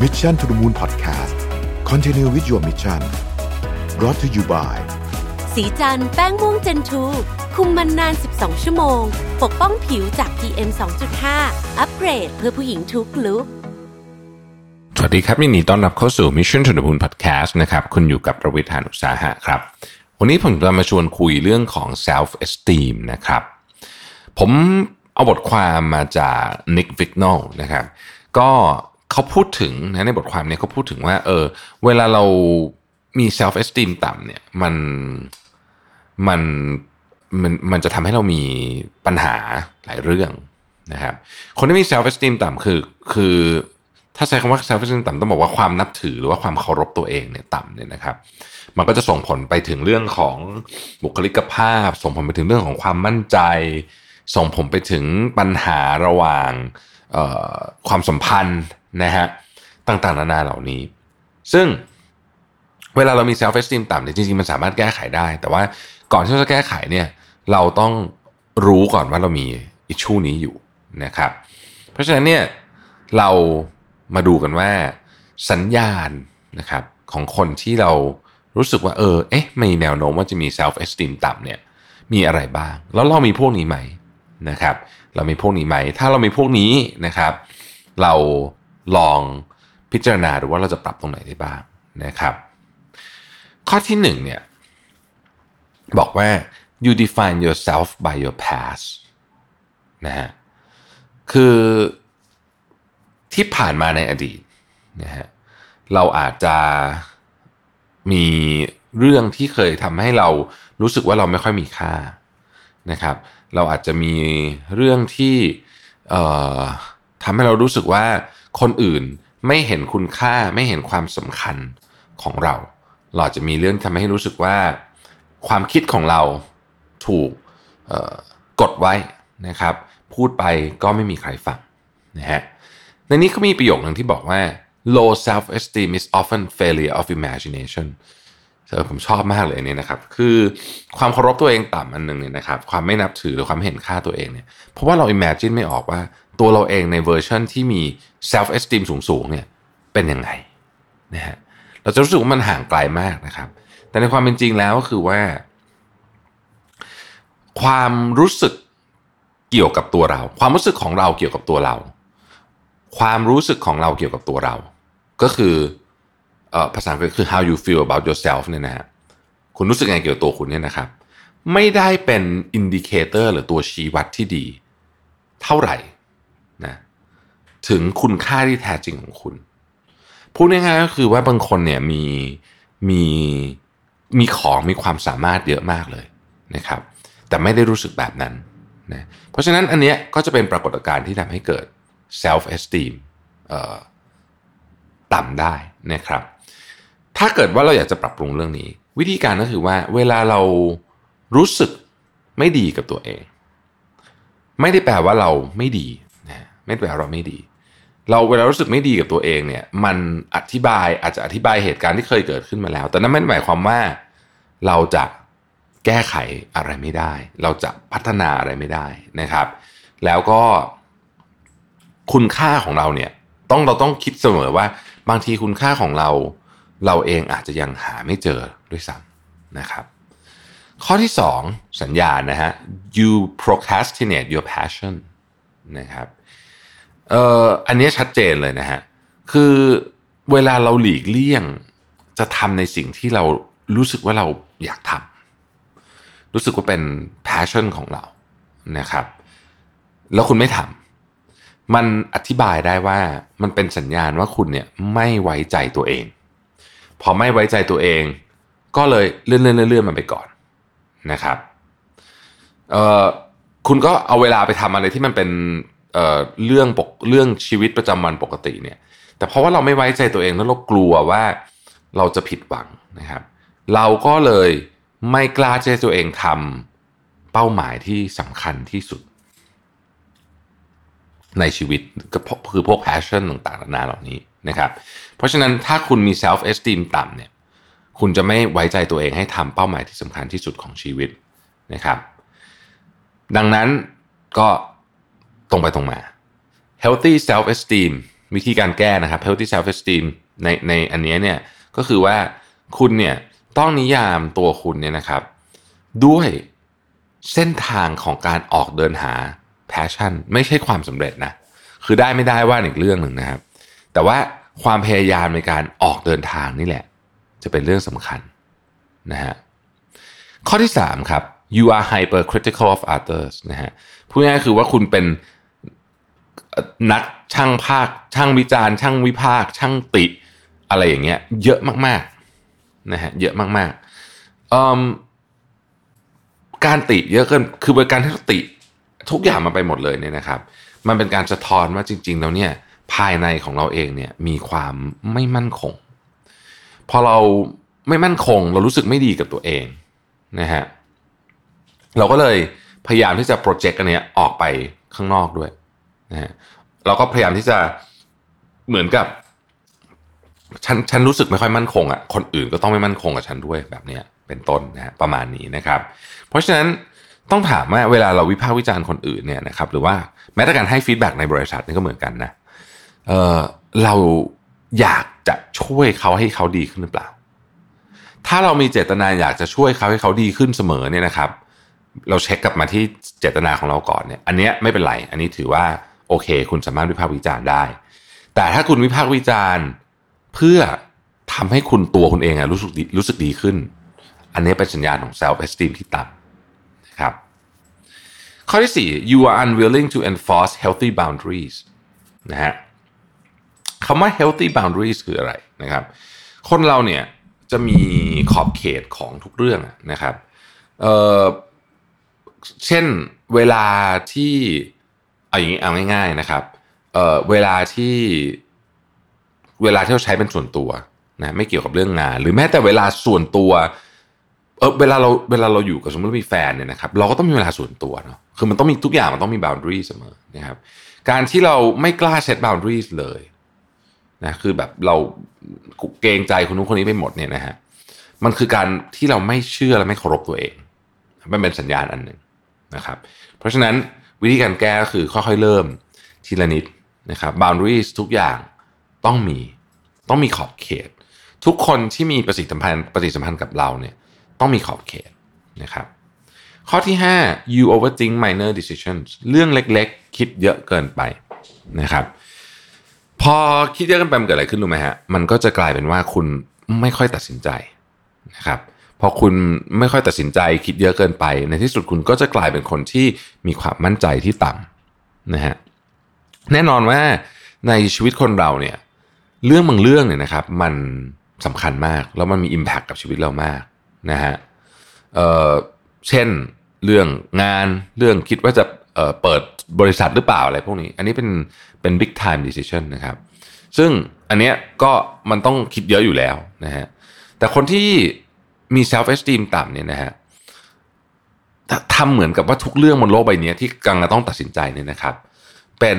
Mission to the Moon Podcast Continue with your mission brought to you by สีจันแป้งม่วงเจนทูคุมมันนาน 12 ชั่วโมง ปกป้องผิวจาก PM 2.5 อัปเกรดเพื่อผู้หญิงทุกลุกสวัสดีครับยินดีต้อนรับเข้าสู่ Mission to the Moon Podcast นะครับคุณอยู่กับประวิทยานุสาหะครับ วันนี้ผมจะมาชวนคุยเรื่องของ self esteem นะครับ ผมเอาบทความมาจาก Nick Vignall นะครับ ก็ เขาพูดถึงนะในบทความเนี้เขาพูดถึงว่า เออ เวลาเรามี self esteem ต่ำเนี่ย มันมันมันมันจะทำให้เรามีปัญหาหลายเรื่องนะครับ คนที่มี self esteem ต่ำคือคือถ้าใช้คำว่า self esteem ต่ำต้องบอกว่าความนับถือหรือว่าความเคารพตัวเองเนี่ยต่ำเนี่ยนะครับ มันก็จะส่งผลไปถึงเรื่องของบุคลิกภาพ ส่งผลไปถึงเรื่องของความมั่นใจ ส่งผลไปถึงปัญหาระหว่าง ความสัมพันธ์นะฮะต่างๆนานาเหล่านี้ ซึ่งเวลาเรามี self esteem ต่ำเนี่ยจริงๆมันสามารถแก้ไขได้ แต่ว่าก่อนที่จะแก้ไขเนี่ยเราต้องรู้ก่อนว่าเรามีอิชชูนี้อยู่นะครับ เพราะฉะนั้นเนี่ยเรามาดูกันว่าสัญญาณนะครับของคนที่เรารู้สึกว่าเออเอ๊ะมีแนวโน้มว่าจะมี self esteem ต่ำเนี่ยมีอะไรบ้าง แล้วเรามีพวกนี้ไหมนะครับ เรามีพวกนี้ไหม ถ้าเรามีพวกนี้นะครับ เราลองพิจารณาดูว่าเราจะปรับตรงไหนได้บ้างนะครับ ข้อที่หนึ่งเนี่ยบอกว่า you define yourself by your past นะฮะคือที่ผ่านมาในอดีตนะฮะเราอาจจะมีเรื่องที่เคยทำให้เรารู้สึกว่าเราไม่ค่อยมีค่านะครับ เราอาจจะมีเรื่องที่ทำให้เรารู้สึกว่าคนอื่นไม่เห็นคุณค่าไม่เห็นความสำคัญของเรา เราอาจจะมีเรื่องทำให้รู้สึกว่า ความคิดของเราถูกกดไว้นะครับ พูดไปก็ไม่มีใครฟังนะฮะในนี้เขามีประโยคหนึ่งที่บอกว่า low self esteem is often failure of imagination เออผมชอบมากเลยเนี่ยนะครับ คือความเคารพตัวเองต่ำอันหนึ่งเนี่ยนะครับ ความไม่นับถือหรือความเห็นค่าตัวเองเนี่ย เพราะว่าเรา imagine ไม่ออกว่าตัวเราเองในเวอร์ชันที่มี self esteem สูงๆเนี่ยเป็นยังไงนะฮะ เราจะรู้สึกว่ามันห่างไกลมากนะครับ แต่ในความเป็นจริงแล้วก็คือว่า ความรู้สึกเกี่ยวกับตัวเรา ความรู้สึกของเราเกี่ยวกับตัวเรา ความรู้สึกของเราเกี่ยวกับตัวเรา ก็คือ ภาษาอังกฤษคือ how you feel about yourself เนี่ยนะฮะคุณรู้สึกไงเกี่ยวกับตัวคุณเนี่ยนะครับ ไม่ได้เป็น indicator หรือตัวชี้วัดที่ดี เท่าไหร่นะถึงคุณค่าที่แท้จริงของคุณ พูดง่ายๆก็คือว่าบางคนเนี่ยมีมีมีของมีความสามารถเยอะมากเลยนะครับ แต่ไม่ได้รู้สึกแบบนั้นนะเพราะฉะนั้นอันเนี้ยก็จะเป็นปรากฏการณ์ที่ทำให้เกิด self esteem เอ่อ ต่ำได้นะครับ ถ้าเกิดว่าเราอยากจะปรับปรุงเรื่องนี้ วิธีการก็คือว่าเวลาเรารู้สึกไม่ดีกับตัวเอง ไม่ได้แปลว่าเราไม่ดีนะไม่ได้แปลว่าเราไม่ดี เราเวลารู้สึกไม่ดีกับตัวเองเนี่ยมันอธิบายอาจจะอธิบายเหตุการณ์ที่เคยเกิดขึ้นมาแล้ว แต่นั่นไม่ได้หมายความว่าเราจะแก้ไขอะไรไม่ได้ เราจะพัฒนาอะไรไม่ได้นะครับ แล้วก็คุณค่าของเราเนี่ยต้องเราต้องคิดเสมอว่า บางทีคุณค่าของเรา เราเองอาจจะยังหาไม่เจอด้วยซ้ำนะครับ ข้อที่ 2 สัญญาณนะฮะ you procrastinate your passion นะครับเอ่ออันนี้ชัดเจนเลยนะฮะ คือเวลาเราหลีกเลี่ยง จะทำในสิ่งที่เรารู้สึกว่าเราอยากทำรู้สึกว่าเป็น passion ของเรานะครับ แล้วคุณไม่ทำ มันอธิบายได้ว่ามันเป็นสัญญาณว่าคุณเนี่ยไม่ไว้ใจตัวเอง พอไม่ไว้ใจตัวเอง ก็เลยเลื่อนเลื่อนเลื่อนมันไปก่อนนะครับเอ่อคุณก็เอาเวลาไปทำอะไรที่มันเป็นเอ่อเรื่องปกเรื่องชีวิตประจำวันปกติเนี่ย แต่เพราะว่าเราไม่ไว้ใจตัวเองแล้วเรากลัวว่าเราจะผิดหวังนะครับ เราก็เลยไม่กล้าให้ตัวเองทำเป้าหมายที่สำคัญที่สุด ในชีวิตก็คือพวก passion ต่างๆนานาเหล่านี้นะครับ เพราะฉะนั้นถ้าคุณมี self esteem ต่ำเนี่ยคุณจะไม่ไว้ใจตัวเองให้ทำเป้าหมายที่สำคัญที่สุดของชีวิตนะครับ ดังนั้นก็ตรงไปตรงมา healthy self esteem วิธีการแก้นะครับ healthy self esteem ในในอันนี้เนี่ยก็คือว่าคุณเนี่ยต้องนิยามตัวคุณเนี่ยนะครับ ด้วยเส้นทางของการออกเดินหา passion ไม่ใช่ความสำเร็จนะ คือได้ไม่ได้ว่าอีกเรื่องหนึ่งนะครับ แต่ว่าความพยายามในการออกเดินทางนี่แหละ จะเป็นเรื่องสำคัญนะฮะข้อที่ 3 ครับ you are hypercritical of others นะฮะพูดง่ายๆคือว่าคุณเป็นนักช่างภาค ช่างวิจารณ์ ช่างวิพากช่างติ อะไรอย่างเงี้ย เยอะมากๆนะฮะเยอะมากๆการติเยอะเกินคือการที่ติ ทุกอย่างมาไปหมดเลยเนี่ยนะครับ มันเป็นการสะท้อนว่าจริง ๆ แล้วเนี่ยภายในของเราเองเนี่ยมีความไม่มั่นคง พอเราไม่มั่นคง เรารู้สึกไม่ดีกับตัวเองนะฮะเราก็เลยพยายามที่จะโปรเจกต์อันนี้ออกไปข้างนอกด้วยนะฮะเราก็พยายามที่จะเหมือนกับ ฉันฉันรู้สึกไม่ค่อยมั่นคงอะ่ะคนอื่นก็ต้องไม่มั่นคงกับฉันด้วยแบบเนี้ยเป็นต้นนะฮะประมาณนี้นะครับ เพราะฉะนั้น ต้องถามว่าเวลาเราวิพากษ์วิจารณ์คนอื่นเนี่ยนะครับหรือว่าแม้แต่การให้ feedback ในบริษัทนี่ก็เหมือนกันนะเออเราอยากจะช่วยเขาให้เขาดีขึ้นหรือเปล่า ถ้าเรามีเจตนาอยากจะช่วยเขาให้เขาดีขึ้นเสมอเนี่ยนะครับ เราเช็คกลับมาที่เจตนาของเราก่อนเนี่ย อันเนี้ยไม่เป็นไรอันนี้ถือว่าโอเค คุณสามารถวิพากษ์วิจารณ์ได้ แต่ถ้าคุณวิพากษ์วิจารณ์เพื่อทำให้คุณตัวคุณเองอะรู้สึกรู้สึกดีขึ้น อันนี้เป็นสัญญาณของ self esteem ที่ต่ำ ข้อที่ 4 you are unwilling to enforce healthy boundaries นะฮะคำว่า healthy boundaries คืออะไรนะครับ คนเราเนี่ยจะมีขอบเขตของทุกเรื่องนะครับเเช่นเวลาที่เอาอย่างนี้เอาง่าย ๆนะครับเเวลาที่เวลาที่เราใช้เป็นส่วนตัวนะไม่เกี่ยวกับเรื่องงาน หรือแม้แต่เวลาส่วนตัว เออเวลาเราเวลาเราอยู่กับสมมติมีแฟนเนี่ยนะครับเราก็ต้องมีเวลาส่วนตัวเนาะคือมันต้องมีทุกอย่างมันต้องมี boundary เสมอนะครับการที่เราไม่กล้าเซต boundaries เลยนะคือแบบเราเกรงใจคนนู้นคนนี้ไปหมดเนี่ยนะฮะมันคือการที่เราไม่เชื่อและไม่เคารพตัวเองมันเป็นสัญญาณอันหนึ่งนะครับ เพราะฉะนั้นวิธีการแก้ก็คือค่อยๆเริ่มทีละนิดนะครับ boundaries ทุกอย่างต้องมีต้องมีขอบเขต ทุกคนที่มีประสิทธิสัมพันธ์ปฏิสัมพันธ์กับเราเนี่ย ต้องมีขอบเขตนะครับ ข้อที่ 5 you overthink minor decisions เรื่องเล็กๆ คิดเยอะเกินไปนะครับ พอคิดเยอะเกันไปมันเกิดอะไรขึ้นรู้ไหมฮะมันก็จะกลายเป็นว่าคุณไม่ค่อยตัดสินใจนะครับพอคุณไม่ค่อยตัดสินใจคิดเยอะเกินไป ในที่สุดคุณก็จะกลายเป็นคนที่มีความมั่นใจที่ต่ำนะฮะแน่นอนว่าในชีวิตคนเราเนี่ยเรื่องบางเรื่องเนี่ยนะครับ มันสำคัญมากแล้วมันมี Impact กับชีวิตเรามาก นะฮะเเช่นเรื่องงานเรื่องคิดว่าจะเเปิดบริษัทหรือเปล่าอะไรพวกนี้ อันนี้เป็นเป็น big time decision นะครับ ซึ่งอันเนี้ยก็มันต้องคิดเยอะอยู่แล้วนะฮะแต่คนที่มี self esteem ต่ำเนี่ยนะฮะทำเหมือนกับว่าทุกเรื่องบนโลกใบนี้ที่กำลังต้องตัดสินใจเนี่ยนะครับ เป็น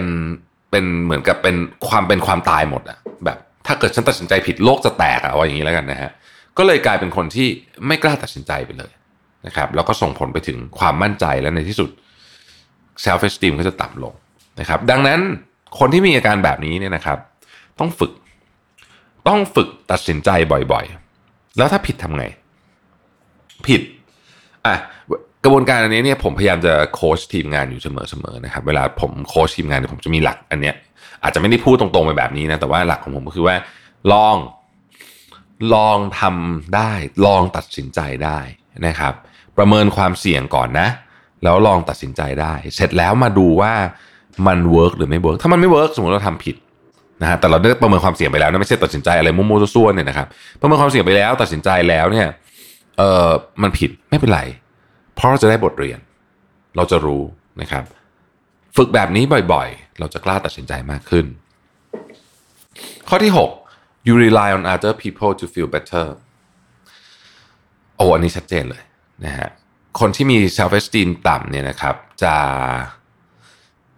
เป็นเหมือนกับเป็นความเป็นความตายหมดอะแบบถ้าเกิดฉันตัดสินใจผิดโลกจะแตกอะเอาอย่างนี้แล้วกันนะฮะ ก็เลยกลายเป็นคนที่ไม่กล้าตัดสินใจไปเลยนะครับ แล้วก็ส่งผลไปถึงความมั่นใจและในที่สุด self esteem ก็จะต่ำลงนะครับ ดังนั้นคนที่มีอาการแบบนี้เนี่ยนะครับ ต้องฝึก ต้องฝึกตัดสินใจบ่อยๆ แล้วถ้าผิดทำไง ผิดอะกระบวนการอันนี้เนี่ยผมพยายามจะโค้ชทีมงานอยู่เสมอๆนะครับเวลาผมโค้ชทีมงานเนี่ยผมจะมีหลักอันเนี้ยอาจจะไม่ได้พูดตรงๆไปแบบนี้นะแต่ว่าหลักของผมก็คือว่าลอง ลองทำได้ลองตัดสินใจได้นะครับ ประเมินความเสี่ยงก่อนนะ แล้วลองตัดสินใจได้ เสร็จแล้วมาดูว่ามัน work หรือไม่ work ถ้ามันไม่ work สมมติเราทำผิดนะฮะแต่เราได้ประเมินความเสี่ยงไปแล้วนะไม่ใช่ตัดสินใจอะไรมั่วๆซั่วๆเนี่ยนะครับประเมินความเสี่ยงไปแล้วตัดสินใจแล้วเนี่ยเออมันผิดไม่เป็นไร เพราะเราจะได้บทเรียน เราจะรู้นะครับ ฝึกแบบนี้บ่อยๆ เราจะกล้าตัดสินใจมากขึ้น ข้อที่ 6 you rely on other people to feel better โอ้อันนี้ชัดเจนเลยนะฮะคนที่มี self esteem ต่ำเนี่ยนะครับ จะ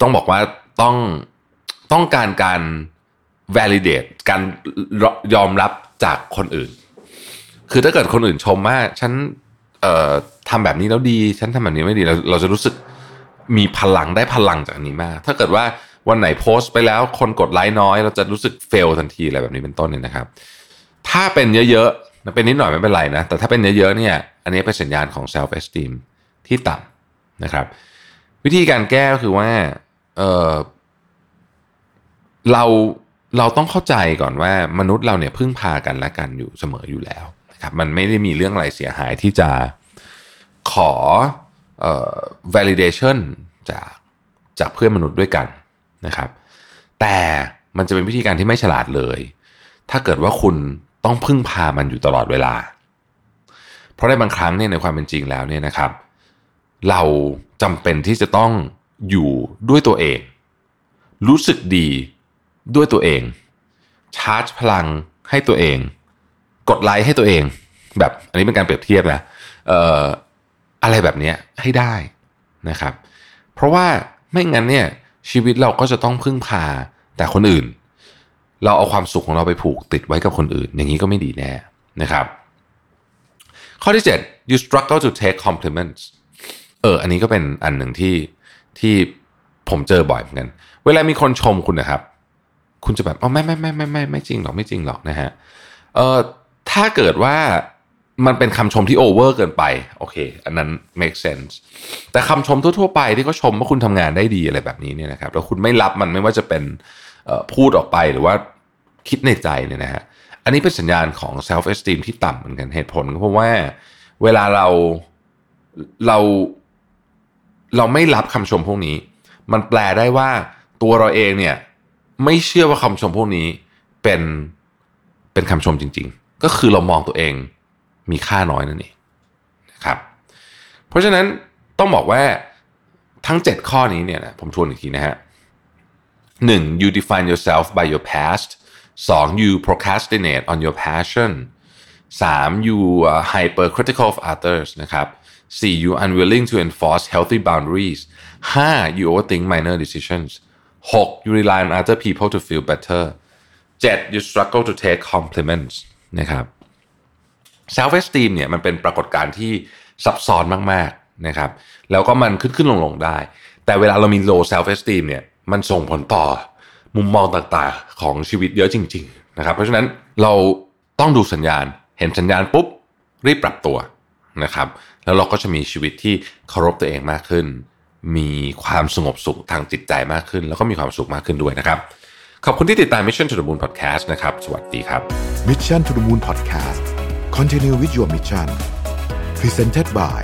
ต้องบอกว่าต้องต้องการการ validate การยอมรับจากคนอื่น คือถ้าเกิดคนอื่นชมว่าฉันทำแบบนี้แล้วดี ฉันทำแบบนี้ไม่ดีเราเราจะรู้สึกมีพลังได้พลังจากนี้มาก ถ้าเกิดว่า วันไหนโพสต์ไปแล้วคนกดไลค์น้อย เราจะรู้สึกเฟลทันทีอะไรแบบนี้เป็นต้นเนี่ยนะครับ ถ้าเป็นเยอะๆเป็นนิดหน่อยไม่เป็นไรนะ แต่ถ้าเป็นเยอะๆเนี่ย อันนี้เป็นสัญญาณของ self esteem ที่ต่ำนะครับ วิธีการแก้ก็คือว่าเออเราเราต้องเข้าใจก่อนว่ามนุษย์เราเนี่ยพึ่งพากันและกันอยู่เสมออยู่แล้วนะครับ มันไม่ได้มีเรื่องอะไรเสียหายที่จะขอเอ่อ validation จากจากเพื่อนมนุษย์ด้วยกัน นะครับ แต่มันจะเป็นวิธีการที่ไม่ฉลาดเลย ถ้าเกิดว่าคุณต้องพึ่งพามันอยู่ตลอดเวลา เพราะในบางครั้งเนี่ยในความเป็นจริงแล้วเนี่ยนะครับ เราจำเป็นที่จะต้องอยู่ด้วยตัวเอง รู้สึกดีด้วยตัวเอง ชาร์จพลังให้ตัวเอง กดไลค์ให้ตัวเอง แบบอันนี้เป็นการเปรียบเทียบนะเอ่ออะไรแบบนี้ให้ได้นะครับ เพราะว่าไม่งั้นเนี่ย ชีวิตเราก็จะต้องพึ่งพาแต่คนอื่น เราเอาความสุขของเราไปผูกติดไว้กับคนอื่น อย่างนี้ก็ไม่ดีแน่นะครับ ข้อที่ 7 you struggle to take compliments เอออันนี้ก็เป็นอันหนึ่งที่ที่ผมเจอบ่อยเหมือนกันเวลามีคนชมคุณนะครับ คุณจะแบบอ๋อไม่ไม่ไม่ไม่ไม่ไม่จริงหรอกไม่จริงหรอกนะฮะเออถ้าเกิดว่า มันเป็นคำชมที่โอเวอร์เกินไป โอเค อันนั้น make sense แต่คำชมทั่วๆไปที่เขาชมว่าคุณทำงานได้ดีอะไรแบบนี้เนี่ยนะครับแล้วคุณไม่รับมันไม่ว่าจะเป็นพูดออกไปหรือว่าคิดในใจเนี่ยนะฮะอันนี้เป็นสัญญาณของ self esteem ที่ต่ำเหมือนกันเหตุผลก็เพราะว่าเวลาเราเราเราไม่รับคำชมพวกนี้ มันแปลได้ว่าตัวเราเองเนี่ยไม่เชื่อว่าคำชมพวกนี้เป็นเป็นคำชมจริง ๆ ก็คือเรามองตัวเอง มีค่าน้อยนั่นเองนะครับเพราะฉะนั้นต้องบอกว่าทั้ง 7 ข้อนี้เนี่ยนะผมทวนอีกทีนะฮะหนึ่ง you define yourself by your past สอง you procrastinate on your passion สาม you hypercritical of others นะครับสี่ you unwilling to enforce healthy boundaries ห้า you overthink minor decisions หก you rely on other people to feel better เจ็ด you struggle to take compliments นะครับ self esteem เนี่ยมันเป็นปรากฏการณ์ที่ซับซ้อนมากๆนะครับ แล้วก็มันขึ้นขึ้นลงลงได้ แต่เวลาเรามี low self esteem เนี่ยมันส่งผลต่อมุมมองต่างๆของชีวิตเยอะจริง ๆ นะครับ เพราะฉะนั้นเราต้องดูสัญญาณ เห็นสัญญาณปุ๊บรีบปรับตัวนะครับ แล้วเราก็จะมีชีวิตที่เคารพตัวเองมากขึ้น มีความสงบสุขทางจิตใจมากขึ้น แล้วก็มีความสุขมากขึ้นด้วยนะครับ ขอบคุณที่ติดตาม Mission to the Moon Podcast นะครับ สวัสดีครับ Mission to the Moon Podcast Continue with your mission Presented by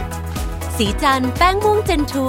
สีจันแป้งม่วงเจนทู